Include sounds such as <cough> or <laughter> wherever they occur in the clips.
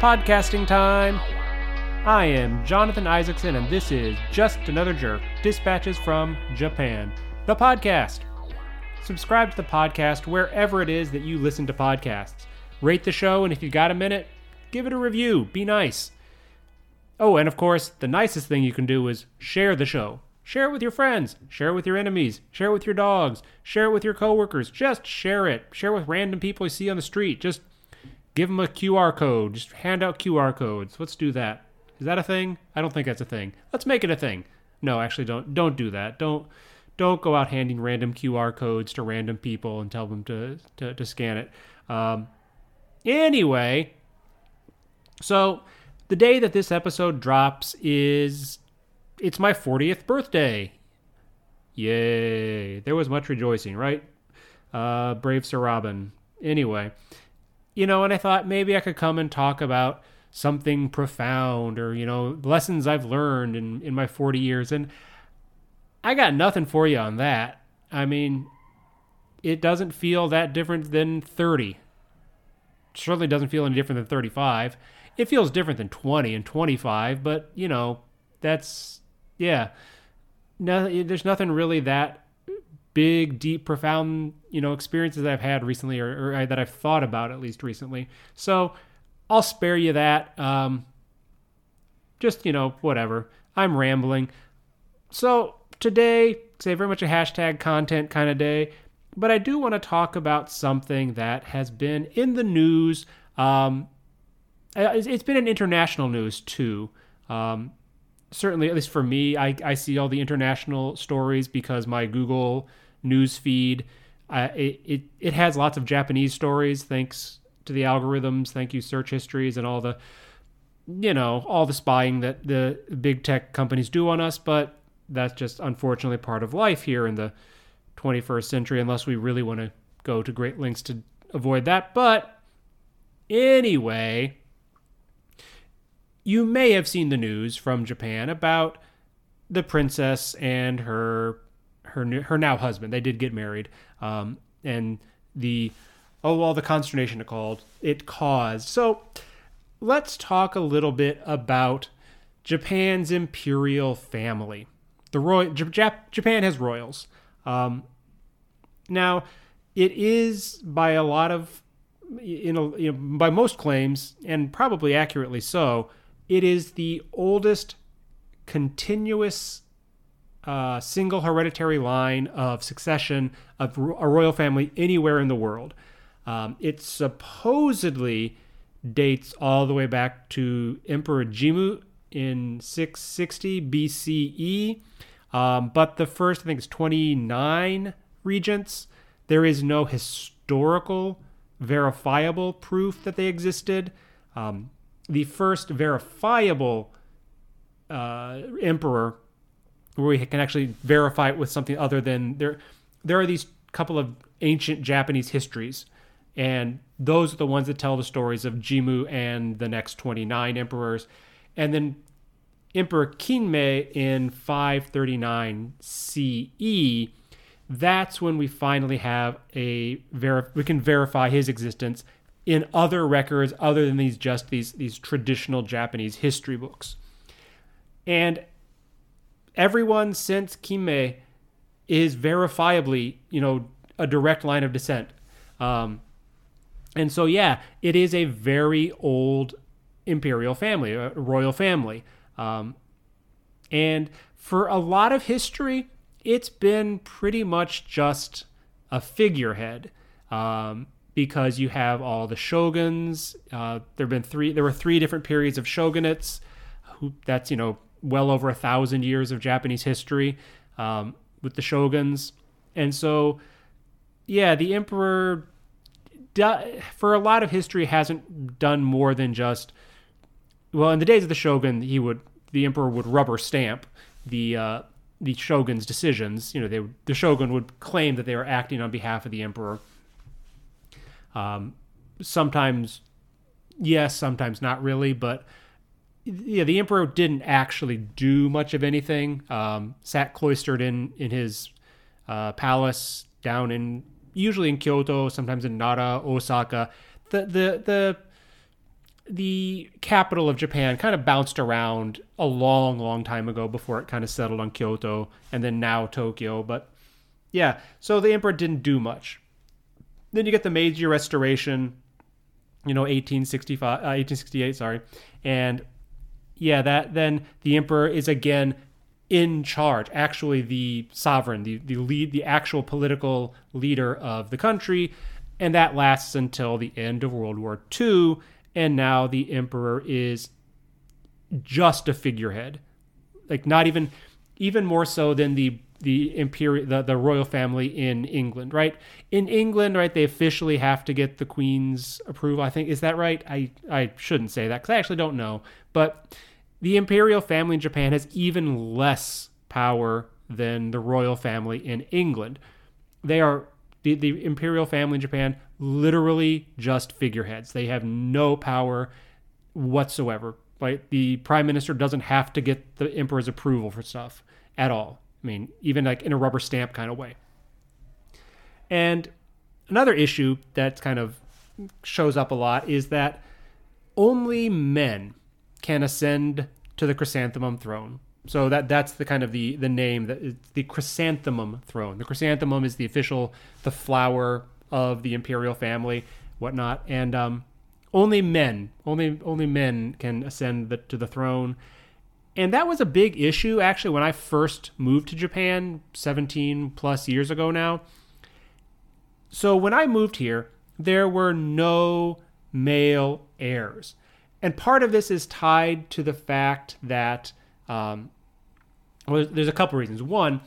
podcasting time. I am Jonathan Isaacson, and this is Just Another Jerk Dispatches from Japan, the podcast. Subscribe to the podcast wherever it is that you listen to podcasts. Rate the show, and if you got a minute, give it a review. Be nice. Oh, and of course, the nicest thing you can do is share the show. Share it with your friends, share it with your enemies, share it with your dogs, share it with your coworkers. Just share it. Share it with random people you see on the street. Just give them a QR code. Just hand out QR codes. Let's do that. Is that a thing? I don't think that's a thing. Let's make it a thing. No, actually don't don't do that. Don't don't go out handing random QR codes to random people and tell them to to, to scan it. Um, anyway, so the day that this episode drops is it's my 40th birthday. Yay. There was much rejoicing, right? Uh, brave Sir Robin. Anyway, you know, and I thought maybe I could come and talk about something profound or, you know, lessons I've learned in, in my 40 years. And I got nothing for you on that. I mean, it doesn't feel that different than 30. certainly doesn't feel any different than 35. It feels different than 20 and 25, but, you know, that's, yeah. No, there's nothing really that big, deep, profound, you know, experiences I've had recently or, or that I've thought about at least recently. So I'll spare you that. Um, just, you know, whatever. I'm rambling. So today, say very much a hashtag content kind of day, but I do want to talk about something that has been in the news. Um, it's been in international news too. Um, certainly, at least for me, I, I see all the international stories because my Google news feed, uh, it, it, it has lots of Japanese stories thanks to the algorithms. Thank you, search histories, and all the, you know, all the spying that the big tech companies do on us. But that's just unfortunately part of life here in the 21st century, unless we really want to go to great lengths to avoid that. But anyway, you may have seen the news from Japan about the princess and her her her now husband. They did get married, um, and the oh well, the consternation it called it caused. So let's talk a little bit about Japan's imperial family. The royal Jap- Japan has royals. Um, now, it is by a lot of you know by most claims, and probably accurately so, it is the oldest continuous uh, single hereditary line of succession of a royal family anywhere in the world. Um, it supposedly dates all the way back to Emperor Jimmu in 660 BCE. Um, but the first, I think, is 29 regents. There is no historical, verifiable proof that they existed. Um, the first verifiable uh, emperor where we can actually verify it with something other than there there are these couple of ancient Japanese histories and those are the ones that tell the stories of Jimmu and the next 29 emperors. And then Emperor Kinmei in 539 CE that's when we finally have a ver- we can verify his existence in other records other than these just these these traditional Japanese history books. And everyone since Kinmei is verifiably, you know, a direct line of descent. Um, and so, yeah, it is a very old imperial family, a royal family. Um, and for a lot of history, it's been pretty much just a figurehead. Um, because you have all the shoguns. Uh, there have been three. There were three different periods of shogunates. Who that's you know well over a thousand years of Japanese history um, with the shoguns, and so yeah, the emperor for a lot of history hasn't done more than just well in the days of the shogun he would the emperor would rubber stamp the uh, the shogun's decisions you know they the shogun would claim that they were acting on behalf of the emperor um, sometimes, yes, sometimes not really, but yeah, the emperor didn't actually do much of anything. Um, sat cloistered in in his uh, palace down in usually in Kyoto, sometimes in Nara, Osaka. The the the the capital of Japan kind of bounced around a long, long time ago before it kind of settled on Kyoto and then now Tokyo. But yeah, so the emperor didn't do much. Then you get the Meiji Restoration, you know, 1865, uh, 1868, sorry, and yeah, that then the emperor is again in charge, actually the sovereign, the, the lead, the actual political leader of the country, and that lasts until the end of World War II. And now the emperor is just a figurehead, like not even, even more so than the the imperial the, the royal family in England, right? In England, right, they officially have to get the queen's approval. I think is that right? I I shouldn't say that because I actually don't know, but the imperial family in Japan has even less power than the royal family in England. They are the, the imperial family in Japan literally just figureheads. They have no power whatsoever. Right? The prime minister doesn't have to get the emperor's approval for stuff at all. I mean, even like in a rubber stamp kind of way. And another issue that kind of shows up a lot is that only men can ascend to the chrysanthemum throne. So that that's the kind of the the name that the chrysanthemum throne. The chrysanthemum is the official the flower of the imperial family, whatnot, and um, only men, only only men can ascend the, to the throne. And that was a big issue actually when I first moved to Japan 17 plus years ago now. So when I moved here, there were no male heirs. And part of this is tied to the fact that um, well, there's a couple reasons. One,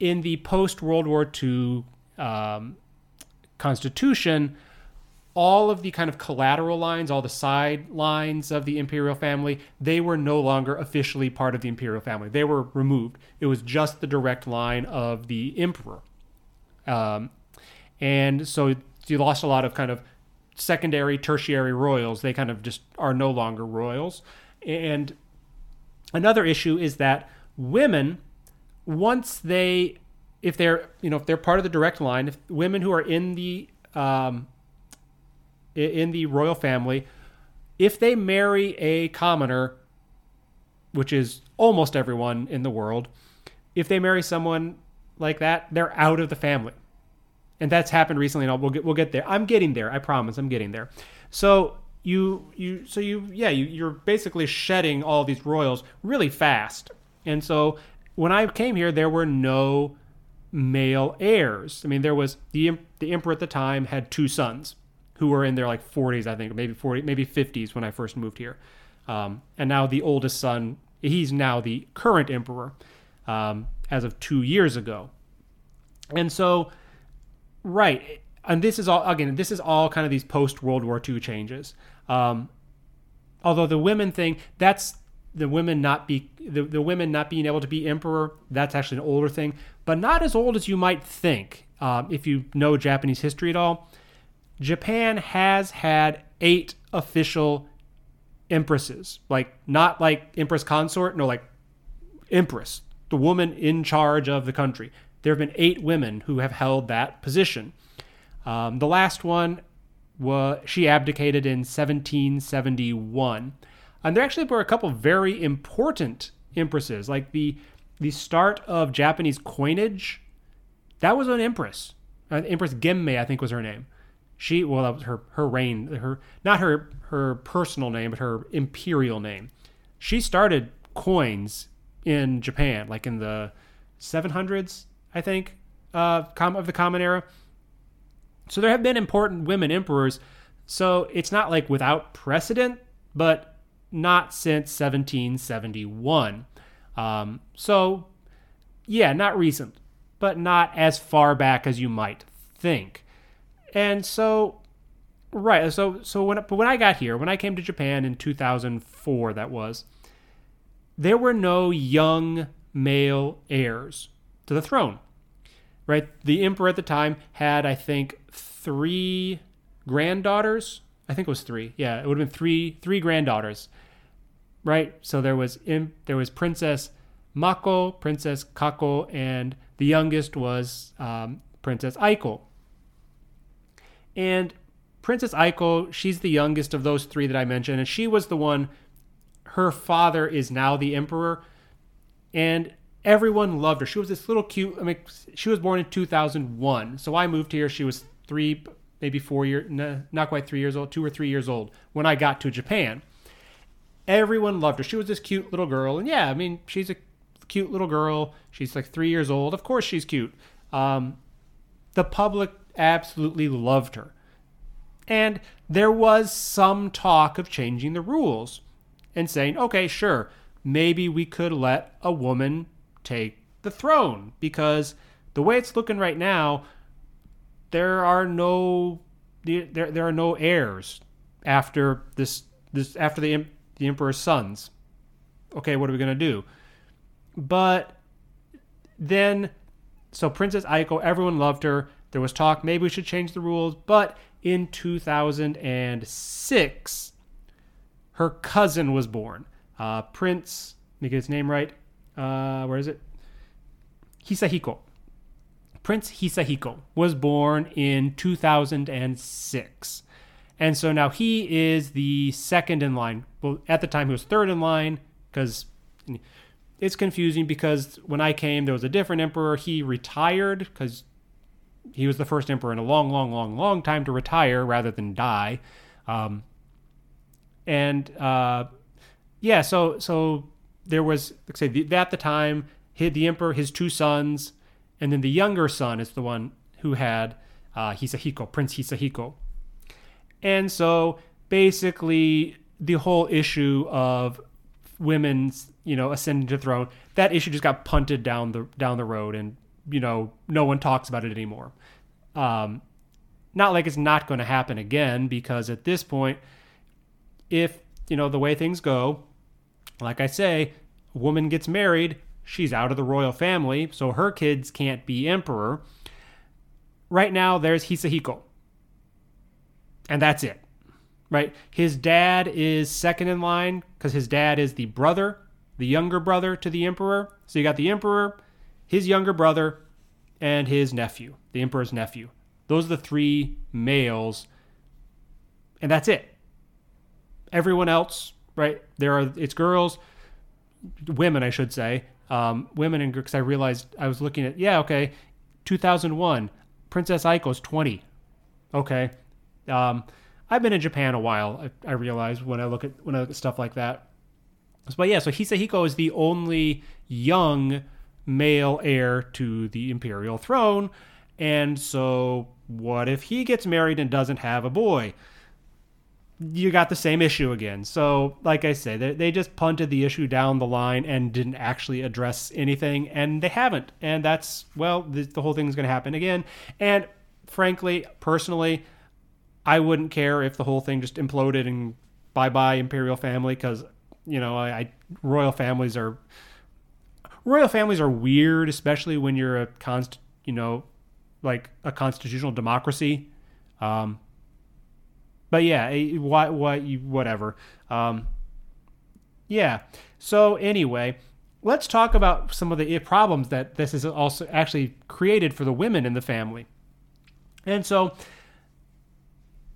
in the post World War II um, Constitution, all of the kind of collateral lines, all the side lines of the imperial family, they were no longer officially part of the imperial family. They were removed. It was just the direct line of the emperor. Um, and so you lost a lot of kind of secondary, tertiary royals. They kind of just are no longer royals. And another issue is that women, once they, if they're, you know, if they're part of the direct line, if women who are in the, um, in the royal family, if they marry a commoner, which is almost everyone in the world, if they marry someone like that, they're out of the family. And that's happened recently, and we'll get we'll get there. I'm getting there. I promise. I'm getting there. So you you so you yeah you, you're basically shedding all these royals really fast. And so when I came here, there were no male heirs. I mean, there was the the emperor at the time had two sons who were in their like 40s, I think, maybe 40, maybe 50s when I first moved here. Um, and now the oldest son, he's now the current emperor um, as of two years ago. And so, right, and this is all again, this is all kind of these post World War II changes. Um, although the women thing, that's the women not be the, the women not being able to be emperor. That's actually an older thing, but not as old as you might think. Um, if you know Japanese history at all, Japan has had eight official empresses, like not like empress consort, no, like empress, the woman in charge of the country. There have been eight women who have held that position. Um, the last one was she abdicated in 1771, and there actually were a couple very important empresses, like the the start of Japanese coinage. That was an empress, uh, Empress Genmei, I think was her name. She well, that was her her reign, her not her her personal name, but her imperial name. She started coins in Japan, like in the 700s, I think, uh, of the Common Era. So there have been important women emperors. So it's not like without precedent, but not since 1771. Um, so yeah, not recent, but not as far back as you might think. And so, right. So, so when when I got here, when I came to Japan in 2004, that was, there were no young male heirs to the throne. Right. The emperor at the time had, I think, three granddaughters. I think it was three. Yeah, it would have been three three granddaughters. Right. So there was in, there was Princess Mako, Princess Kako, and the youngest was um, Princess Aiko. And Princess Aiko, she's the youngest of those three that I mentioned, and she was the one. Her father is now the emperor, and everyone loved her. She was this little cute. I mean, she was born in 2001, so I moved here. She was three, maybe four years, not quite three years old, two or three years old when I got to Japan. Everyone loved her. She was this cute little girl, and yeah, I mean, she's a cute little girl. She's like three years old. Of course, she's cute. Um, the public absolutely loved her. And there was some talk of changing the rules and saying, okay, sure, maybe we could let a woman take the throne because the way it's looking right now, there are no there, there are no heirs after this this after the the emperor's sons. Okay, what are we gonna do? But then, so Princess Aiko, everyone loved her. There was talk maybe we should change the rules, but in 2006, her cousin was born. Uh, Prince, let me get his name right. Uh, where is it? Hisahiko. Prince Hisahiko was born in 2006. And so now he is the second in line. Well, at the time he was third in line because it's confusing because when I came, there was a different emperor. He retired because he was the first emperor in a long, long, long, long time to retire rather than die. Um, and uh, yeah, so so there was, like say, the, at the time, he, the emperor, his two sons, and then the younger son is the one who had uh, Hisahiko, Prince Hisahiko. And so basically, the whole issue of women's, you know, ascending to throne, that issue just got punted down the down the road, and you know, no one talks about it anymore. Um, not like it's not going to happen again, because at this point, if you know the way things go, like I say, a woman gets married, she's out of the royal family, so her kids can't be emperor. Right now, there's Hisahiko, and that's it. Right? His dad is second in line because his dad is the brother, the younger brother to the emperor. So you got the emperor, his younger brother, and his nephew, the emperor's nephew. Those are the three males, and that's it. Everyone else, right? There are it's girls, women, I should say, um, women, and because I realized I was looking at yeah, okay, 2001, Princess Aiko's 20. Okay, um, I've been in Japan a while. I, I realize when I look at when I look at stuff like that. But yeah, so Hisahiko is the only young male heir to the imperial throne. And so, what if he gets married and doesn't have a boy? You got the same issue again. So, like I say, they, they just punted the issue down the line and didn't actually address anything, and they haven't. And that's, well, the, the whole thing's going to happen again. And frankly, personally, I wouldn't care if the whole thing just imploded and bye bye imperial family because, you know, I, I royal families are royal families are weird, especially when you're a const, you know, like a constitutional democracy. Um, but yeah, what what you whatever. Um, yeah. So anyway, let's talk about some of the problems that this is also actually created for the women in the family. And so,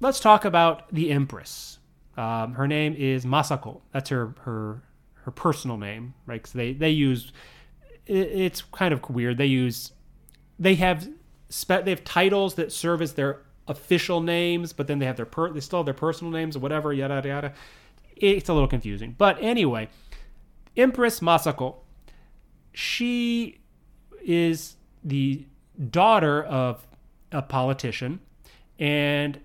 let's talk about the empress. Um, her name is Masako. That's her her her personal name, right? Because they they use it's kind of weird. They use they have spe- they have titles that serve as their official names, but then they have their per- they still have their personal names or whatever. Yada yada. It's a little confusing, but anyway, Empress Masako, she is the daughter of a politician, and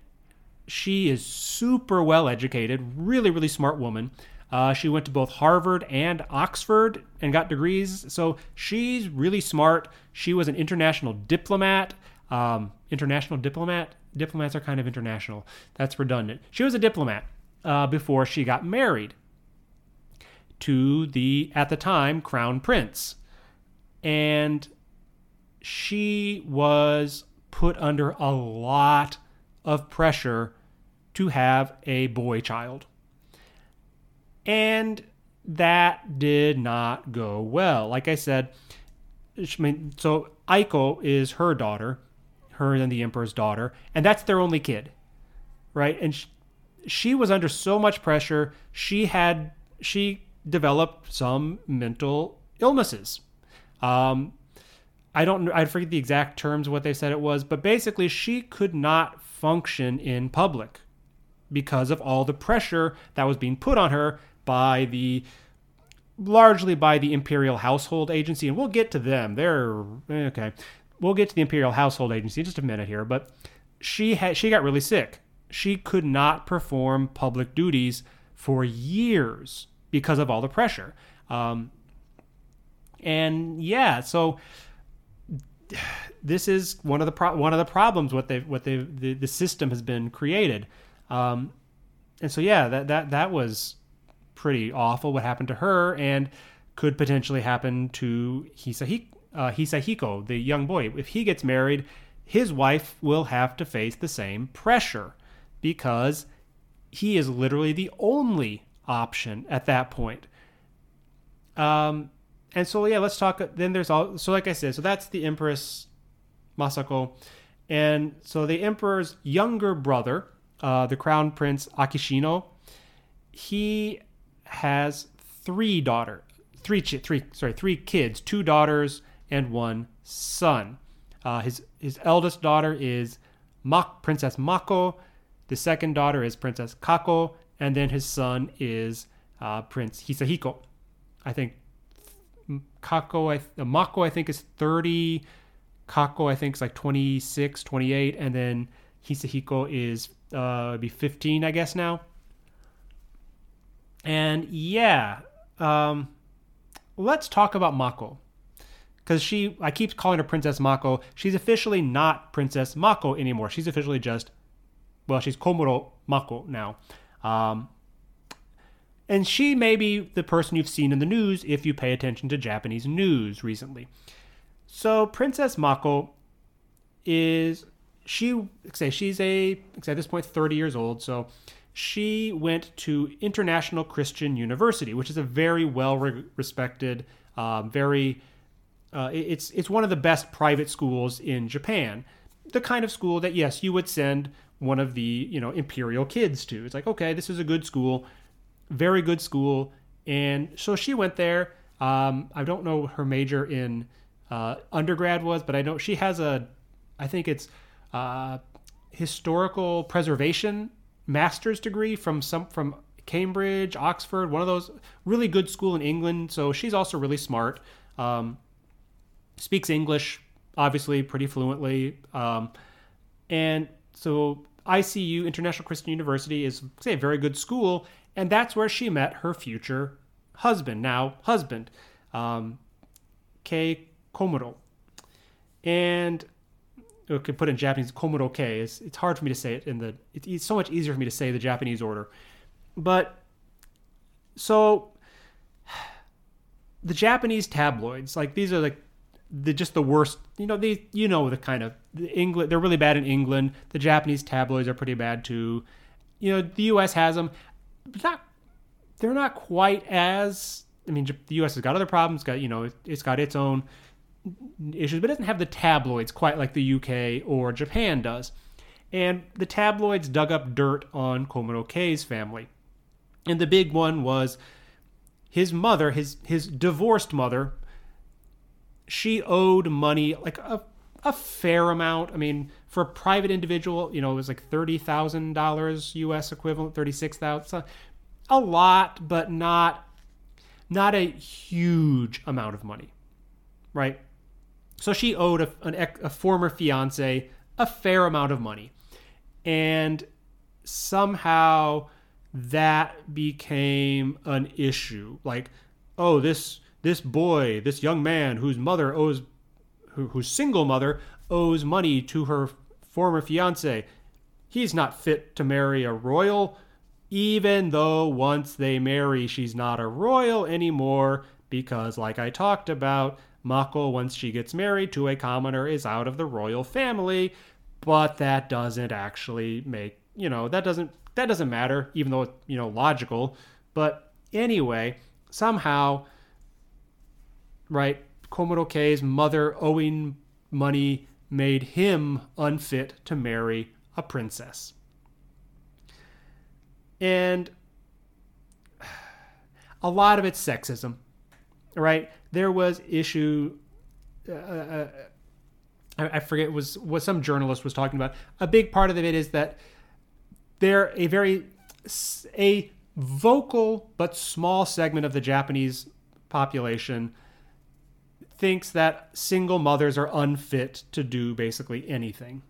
she is super well educated, really really smart woman. Uh, she went to both Harvard and Oxford and got degrees. So she's really smart. She was an international diplomat. Um, international diplomat? Diplomats are kind of international. That's redundant. She was a diplomat uh, before she got married to the, at the time, crown prince. And she was put under a lot of pressure to have a boy child. And that did not go well. Like I said, I mean, so Aiko is her daughter, her and the emperor's daughter, and that's their only kid. right? And she, she was under so much pressure. She had she developed some mental illnesses. Um, I don't I forget the exact terms what they said it was, but basically she could not function in public because of all the pressure that was being put on her by the largely by the imperial household agency and we'll get to them. They're okay. We'll get to the imperial household agency in just a minute here, but she had she got really sick. She could not perform public duties for years because of all the pressure. Um, and yeah, so <sighs> this is one of the pro- one of the problems what they what they the, the system has been created. Um, and so yeah, that that that was pretty awful what happened to her and could potentially happen to Hisahiko, uh, the young boy. If he gets married, his wife will have to face the same pressure because he is literally the only option at that point. Um, and so yeah, let's talk. Then there's all. So like I said, so that's the Empress Masako, and so the emperor's younger brother, uh, the crown prince Akishino, he has three daughter, three three sorry three kids, two daughters and one son. Uh, his his eldest daughter is Mak- Princess Mako. The second daughter is Princess Kako, and then his son is uh, Prince Hisahiko. I think Kako, I, uh, Mako, I think is 30. Kako, I think is like 26, 28, and then Hisahiko is uh, be 15, I guess now. And yeah, um, let's talk about Mako. Because she, I keep calling her Princess Mako. She's officially not Princess Mako anymore. She's officially just, well, she's Komuro Mako now. Um, and she may be the person you've seen in the news if you pay attention to Japanese news recently. So Princess Mako is she say she's a at this point 30 years old, so she went to International Christian University, which is a very well respected, um, very uh, it's it's one of the best private schools in Japan. The kind of school that yes, you would send one of the you know imperial kids to. It's like okay, this is a good school, very good school, and so she went there. Um, I don't know her major in uh, undergrad was, but I know she has a, I think it's uh, historical preservation master's degree from some from Cambridge, Oxford, one of those really good school in England. So she's also really smart. Um, speaks English obviously pretty fluently. Um, and so ICU International Christian University is say a very good school, and that's where she met her future husband, now husband, um, Kei Komuro. And okay, put in Japanese Komuro Kei. It's, it's hard for me to say it in the. It's, so much easier for me to say the Japanese order, but so <sighs> the Japanese tabloids, like these are like the just the worst. You know, these you know the kind of the England. They're really bad in England. The Japanese tabloids are pretty bad too. You know, the U.S. has them, but not. They're not quite as. I mean, the U.S. has got other problems. Got you know, it's got its own issues, but doesn't have the tabloids quite like the UK or Japan does. And the tabloids dug up dirt on Komuro Kei's family. And the big one was his mother, his his divorced mother, she owed money like a a fair amount. I mean, for a private individual, you know, it was like thirty thousand dollars U.S. equivalent, thirty six thousand, a lot, but not not a huge amount of money, right? So she owed a, an, a former fiance a fair amount of money. And somehow that became an issue. Like, oh, this this boy, this young man whose mother owes who, whose single mother owes money to her former fiance. He's not fit to marry a royal, even though once they marry, she's not a royal anymore because, like I talked about, Mako, once she gets married to a commoner, is out of the royal family, but that doesn't actually make, you know, that doesn't that doesn't matter, even though it's, you know, logical. But anyway, somehow, right, Komuro Kei's mother owing money made him unfit to marry a princess. and <sighs> a lot of it's sexism, right? There was issue. Uh, uh, I forget was what some journalist was talking about. A big part of it is that they're a very a vocal but small segment of the Japanese population thinks that single mothers are unfit to do basically anything.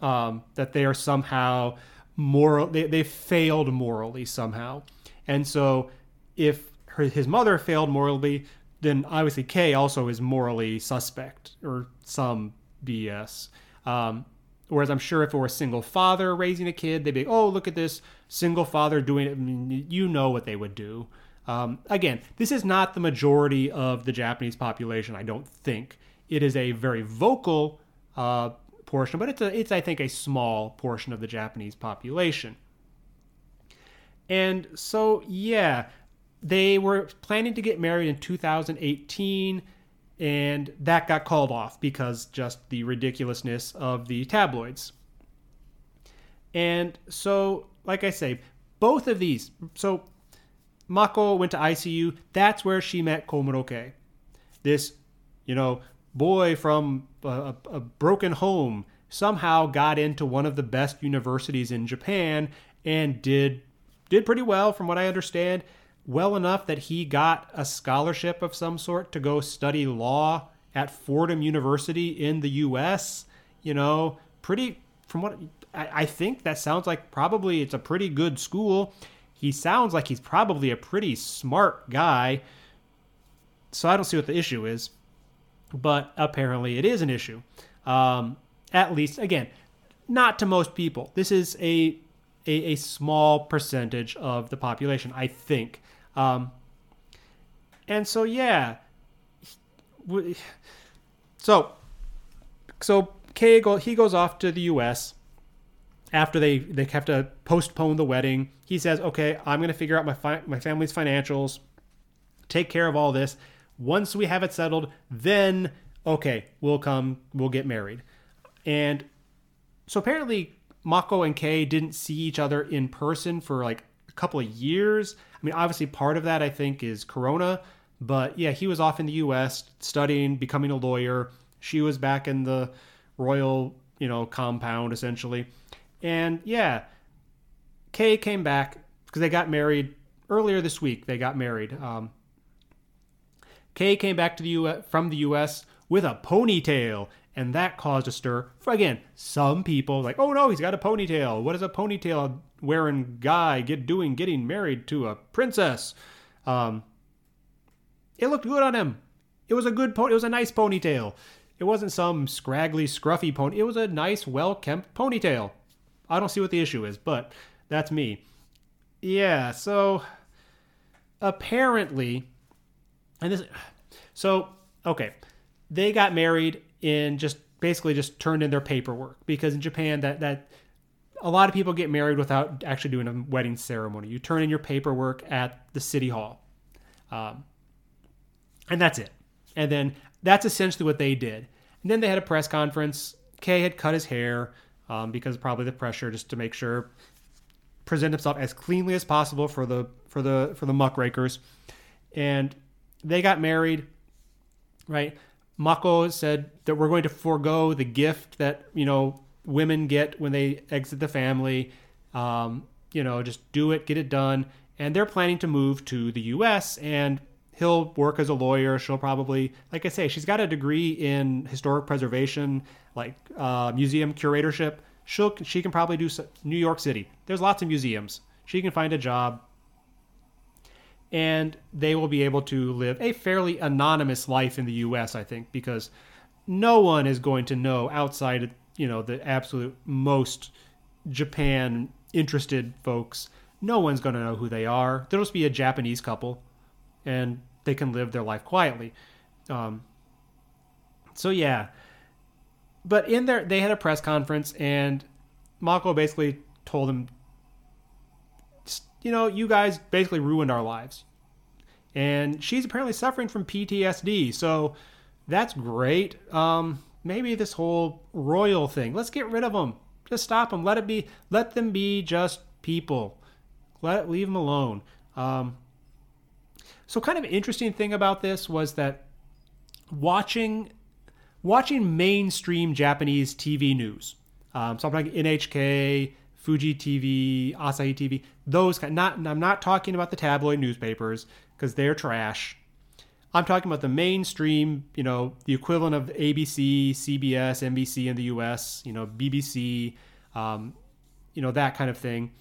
Um, that they are somehow moral, they, they failed morally somehow. And so if her, his mother failed morally, then obviously Kei also is morally suspect or some BS. Um, whereas I'm sure if it were a single father raising a kid, they'd be, oh, look at this single father doing it. I mean, you know what they would do. Um, again, this is not the majority of the Japanese population, I don't think. It is a very vocal uh, portion, but it's, a, it's, I think, a small portion of the Japanese population. And so, yeah, they were planning to get married in 2018 and that got called off because just the ridiculousness of the tabloids. And so, like I say, both of these. So, Mako went to ICU. That's where she met Komuro This, you know, boy from a, a broken home somehow got into one of the best universities in Japan and did did pretty well from what I understand well enough that he got a scholarship of some sort to go study law at Fordham University in the U.S. You know, pretty from what I, I think that sounds like probably it's a pretty good school. He sounds like he's probably a pretty smart guy. So I don't see what the issue is, but apparently it is an issue. Um, at least, again, not to most people. This is a a, a small percentage of the population, I think. Um, and so yeah, so so Kei go, he goes off to the U.S. after they they have to postpone the wedding. He says, "Okay, I'm going to figure out my fi- my family's financials, take care of all this. Once we have it settled, then okay, we'll come, we'll get married." And so apparently, Mako and Kei didn't see each other in person for like couple of years. I mean, obviously, part of that I think is Corona, but yeah, he was off in the U.S. studying, becoming a lawyer. She was back in the royal, you know, compound essentially, and yeah, Kei came back because they got married earlier this week. They got married. Um, Kei came back to the U.S. from the U.S. with a ponytail, and that caused a stir. For again, some people like, oh no, he's got a ponytail. What is a ponytail wearing guy get doing getting married to a princess. Um, it looked good on him. It was a good pony. It was a nice ponytail. It wasn't some scraggly, scruffy pony. It was a nice, well kempt ponytail. I don't see what the issue is, but that's me. Yeah. So apparently, and this, so okay, they got married in just basically just turned in their paperwork because in Japan that that a lot of people get married without actually doing a wedding ceremony. You turn in your paperwork at the city hall, um, and that's it. And then that's essentially what they did. And then they had a press conference. Kei had cut his hair um, because probably the pressure, just to make sure present himself as cleanly as possible for the for the for the muckrakers. And they got married, right? Mako said that we're going to forego the gift that you know women get when they exit the family. Um, you know, just do it, get it done. And they're planning to move to the U.S. and he'll work as a lawyer. She'll probably, like I say, she's got a degree in historic preservation, like uh, museum curatorship. She'll she can probably do New York City. There's lots of museums. She can find a job, and they will be able to live a fairly anonymous life in the U.S. I think because no one is going to know outside you know the absolute most Japan interested folks, no one's going to know who they are. There'll just be a Japanese couple, and they can live their life quietly. Um, so yeah, but in there they had a press conference, and Mako basically told them, you know, you guys basically ruined our lives, and she's apparently suffering from PTSD. So that's great. Um, maybe this whole royal thing. Let's get rid of them. Just stop them. Let it be. Let them be just people. Let leave them alone. Um, so, kind of interesting thing about this was that watching watching mainstream Japanese TV news, um, something like NHK, Fuji TV, Asahi TV, those kind. Not I'm not talking about the tabloid newspapers because they're trash. I'm talking about the mainstream, you know, the equivalent of ABC, CBS, NBC in the U.S., you know, BBC, um, you know, that kind of thing.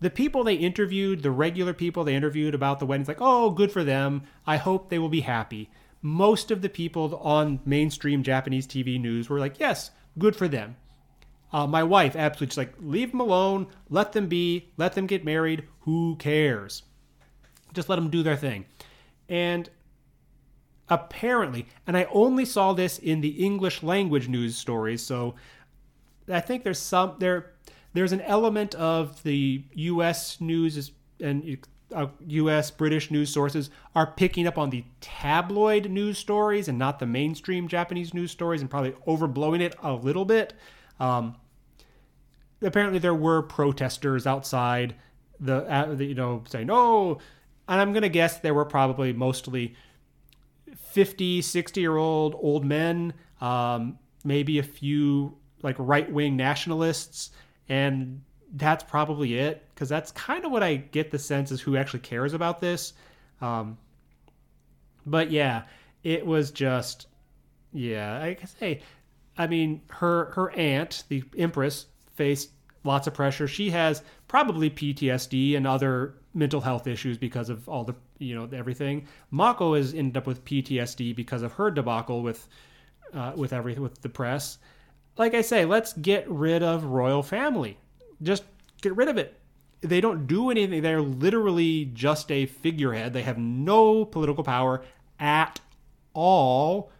The people they interviewed, the regular people they interviewed about the weddings, like, oh, good for them. I hope they will be happy. Most of the people on mainstream Japanese TV news were like, yes, good for them. Uh, my wife absolutely just like, leave them alone, let them be, let them get married. Who cares? Just let them do their thing. And apparently, and I only saw this in the English language news stories, so I think there's some there there's an element of the U.S. news and uh, U.S. British news sources are picking up on the tabloid news stories and not the mainstream Japanese news stories, and probably overblowing it a little bit. Um, apparently, there were protesters outside the, uh, the you know saying no, and I'm gonna guess there were probably mostly 50, 60 year old old men, um, maybe a few like right wing nationalists, and that's probably it because that's kind of what I get the sense is who actually cares about this. Um, but yeah, it was just yeah. I guess hey, I mean her her aunt, the Empress, faced lots of pressure. She has probably PTSD and other mental health issues because of all the you know everything. Mako has ended up with PTSD because of her debacle with uh, with everything with the press. Like I say, let's get rid of royal family. Just get rid of it. They don't do anything. They're literally just a figurehead. They have no political power at all.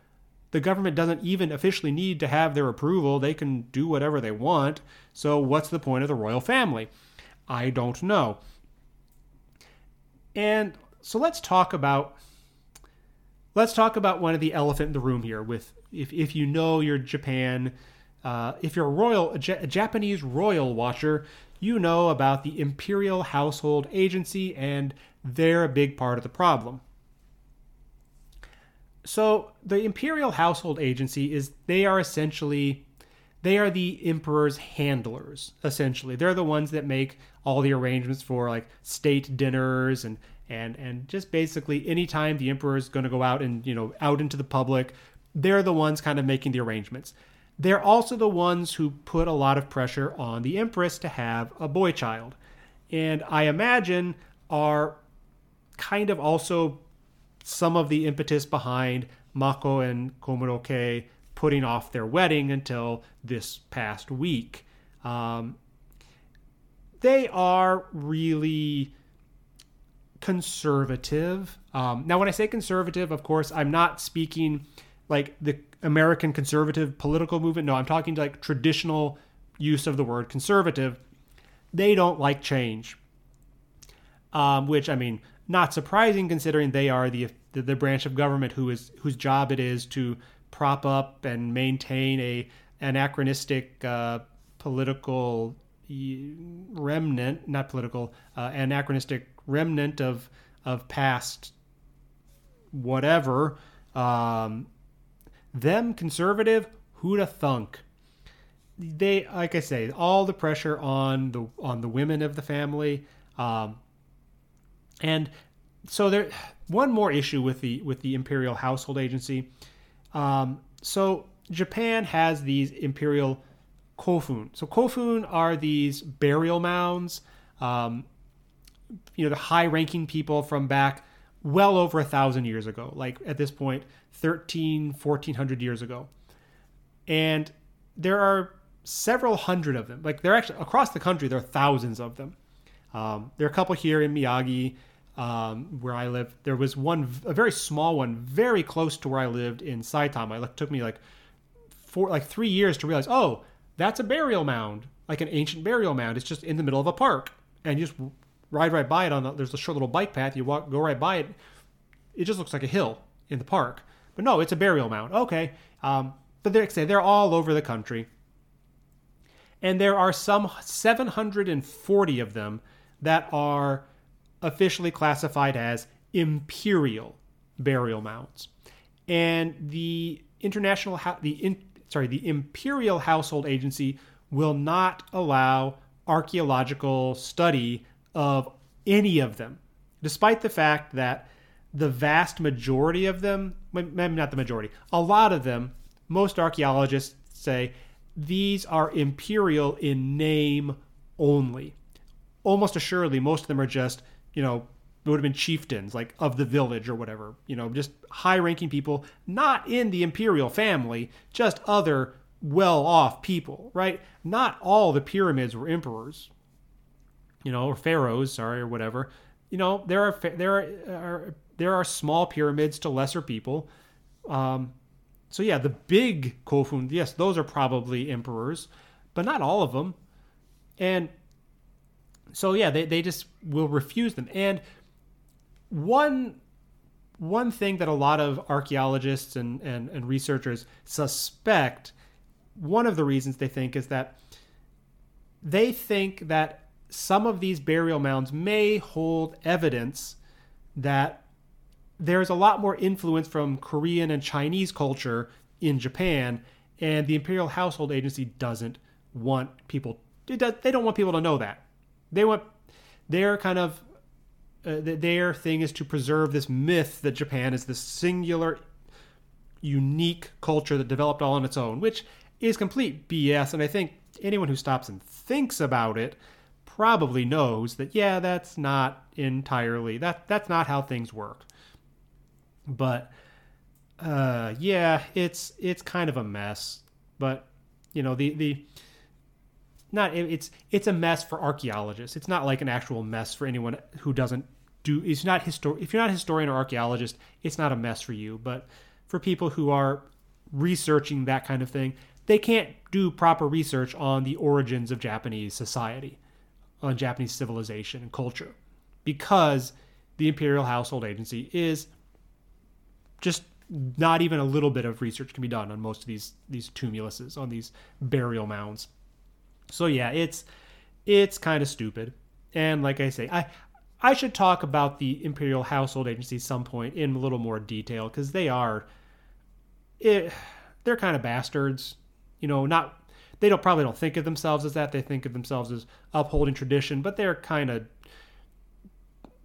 The government doesn't even officially need to have their approval. They can do whatever they want. So, what's the point of the royal family? I don't know. And so let's talk about let's talk about one of the elephant in the room here. With if if you know you're Japan, uh, if you're a royal a, J- a Japanese royal watcher, you know about the Imperial Household Agency, and they're a big part of the problem. So the Imperial Household Agency is they are essentially they are the emperor's handlers essentially they're the ones that make all the arrangements for like state dinners and and and just basically anytime the emperor is going to go out and you know out into the public they're the ones kind of making the arrangements. They're also the ones who put a lot of pressure on the empress to have a boy child. And i imagine are kind of also some of the impetus behind mako and komuro putting off their wedding until this past week. Um, they are really conservative. Um, now, when I say conservative, of course, I'm not speaking like the American conservative political movement. No, I'm talking like traditional use of the word conservative. They don't like change, um, which I mean, not surprising considering they are the, the the branch of government who is whose job it is to prop up and maintain a anachronistic uh, political remnant, not political, uh, anachronistic remnant of of past whatever. Um, them conservative, who'da thunk? They, like I say, all the pressure on the on the women of the family, um, and so there. One more issue with the with the Imperial Household Agency. Um, so Japan has these imperial kofun. So kofun are these burial mounds um, you know the high ranking people from back well over a thousand years ago like at this point 13 1400 years ago. And there are several hundred of them. Like they're actually across the country there are thousands of them. Um, there are a couple here in miyagi um, where i live. There was one a very small one very close to where i lived in saitama. It took me like four like three years to realize oh that's a burial mound like an ancient burial mound. It's just in the middle of a park and you just ride right by it on the, there's a short little bike path. You walk, go right by it. It just looks like a hill in the park. But no, it's a burial mound. Okay. Um, but they're, they're all over the country. And there are some 740 of them that are officially classified as imperial burial mounds. And the international the in, sorry, the Imperial Household Agency will not allow archaeological study of any of them, despite the fact that the vast majority of them, maybe not the majority, a lot of them, most archaeologists say these are imperial in name only. Almost assuredly, most of them are just, you know, it would have been chieftains, like of the village or whatever, you know, just high ranking people, not in the imperial family, just other well off people, right? Not all the pyramids were emperors, you know, or pharaohs, sorry, or whatever. You know, there are there are, there are small pyramids to lesser people. Um, so yeah, the big Kofun, yes, those are probably emperors, but not all of them. And so yeah, they, they just will refuse them. And one one thing that a lot of archaeologists and, and, and researchers suspect, one of the reasons they think is that they think that some of these burial mounds may hold evidence that there's a lot more influence from Korean and Chinese culture in Japan, and the Imperial Household Agency doesn't want people. Does, they don't want people to know that. They want their kind of uh, their thing is to preserve this myth that Japan is this singular, unique culture that developed all on its own, which is complete BS. And I think anyone who stops and thinks about it probably knows that yeah, that's not entirely that that's not how things work. But uh, yeah, it's it's kind of a mess. But you know the the not it's it's a mess for archaeologists. It's not like an actual mess for anyone who doesn't do. It's not histor. If you're not a historian or archaeologist, it's not a mess for you. But for people who are researching that kind of thing, they can't do proper research on the origins of Japanese society, on Japanese civilization and culture, because the Imperial Household Agency is just not even a little bit of research can be done on most of these these tumuluses on these burial mounds. So yeah, it's it's kind of stupid. And like I say, I I should talk about the Imperial Household Agency some point in a little more detail because they are it, eh, they're kind of bastards. You know, not they don't probably don't think of themselves as that. They think of themselves as upholding tradition, but they're kind of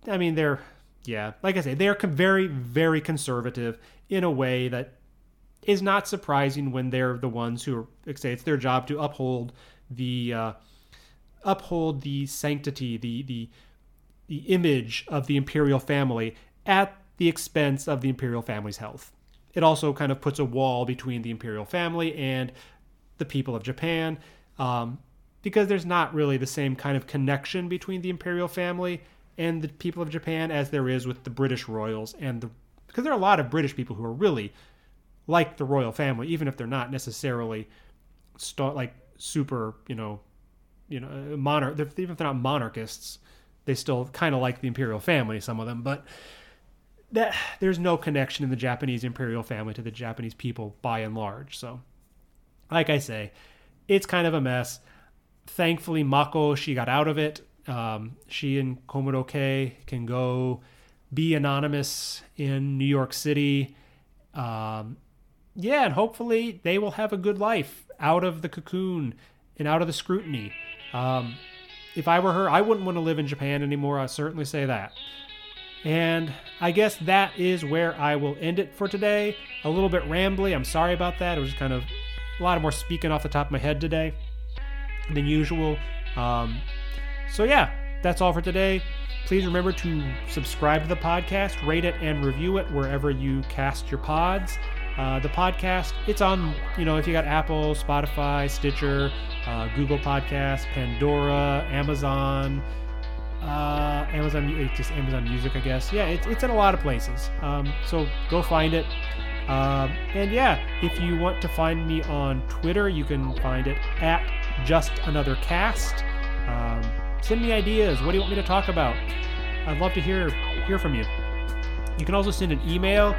I mean, they're yeah, like I say, they're very, very conservative in a way that is not surprising when they're the ones who are, say, it's their job to uphold the uh, uphold the sanctity, the the the image of the imperial family at the expense of the imperial family's health. It also kind of puts a wall between the imperial family and the people of Japan, um, because there's not really the same kind of connection between the imperial family and the people of Japan as there is with the British royals and the because there are a lot of British people who are really like the royal family, even if they're not necessarily start like super, you know, you know, monarch. Even if they're not monarchists, they still kind of like the imperial family. Some of them, but that there's no connection in the Japanese imperial family to the Japanese people by and large. So, like I say, it's kind of a mess. Thankfully, Mako she got out of it. Um, she and Komuro Kei can go be anonymous in New York City. Um, yeah, and hopefully they will have a good life out of the cocoon and out of the scrutiny. Um, if I were her, I wouldn't want to live in Japan anymore. I certainly say that. And I guess that is where I will end it for today. A little bit rambly. I'm sorry about that. It was kind of a lot of more speaking off the top of my head today than usual. Um, so, yeah, that's all for today. Please remember to subscribe to the podcast, rate it, and review it wherever you cast your pods. Uh, the podcast, it's on, you know, if you got Apple, Spotify, Stitcher, uh, Google Podcasts, Pandora, Amazon, uh, Amazon, just Amazon Music, I guess. Yeah, it's, it's in a lot of places. Um, so go find it. Um, and yeah, if you want to find me on Twitter, you can find it at Just Another Cast. Um, Send me ideas. What do you want me to talk about? I'd love to hear hear from you. You can also send an email,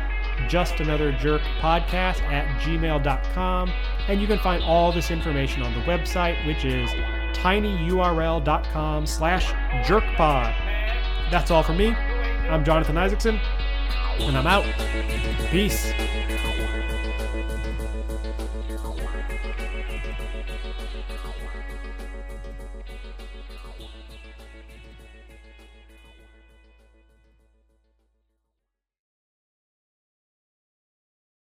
just another jerk podcast at gmail.com. And you can find all this information on the website, which is tinyurl.com slash jerkpod. That's all from me. I'm Jonathan Isaacson, and I'm out. Peace.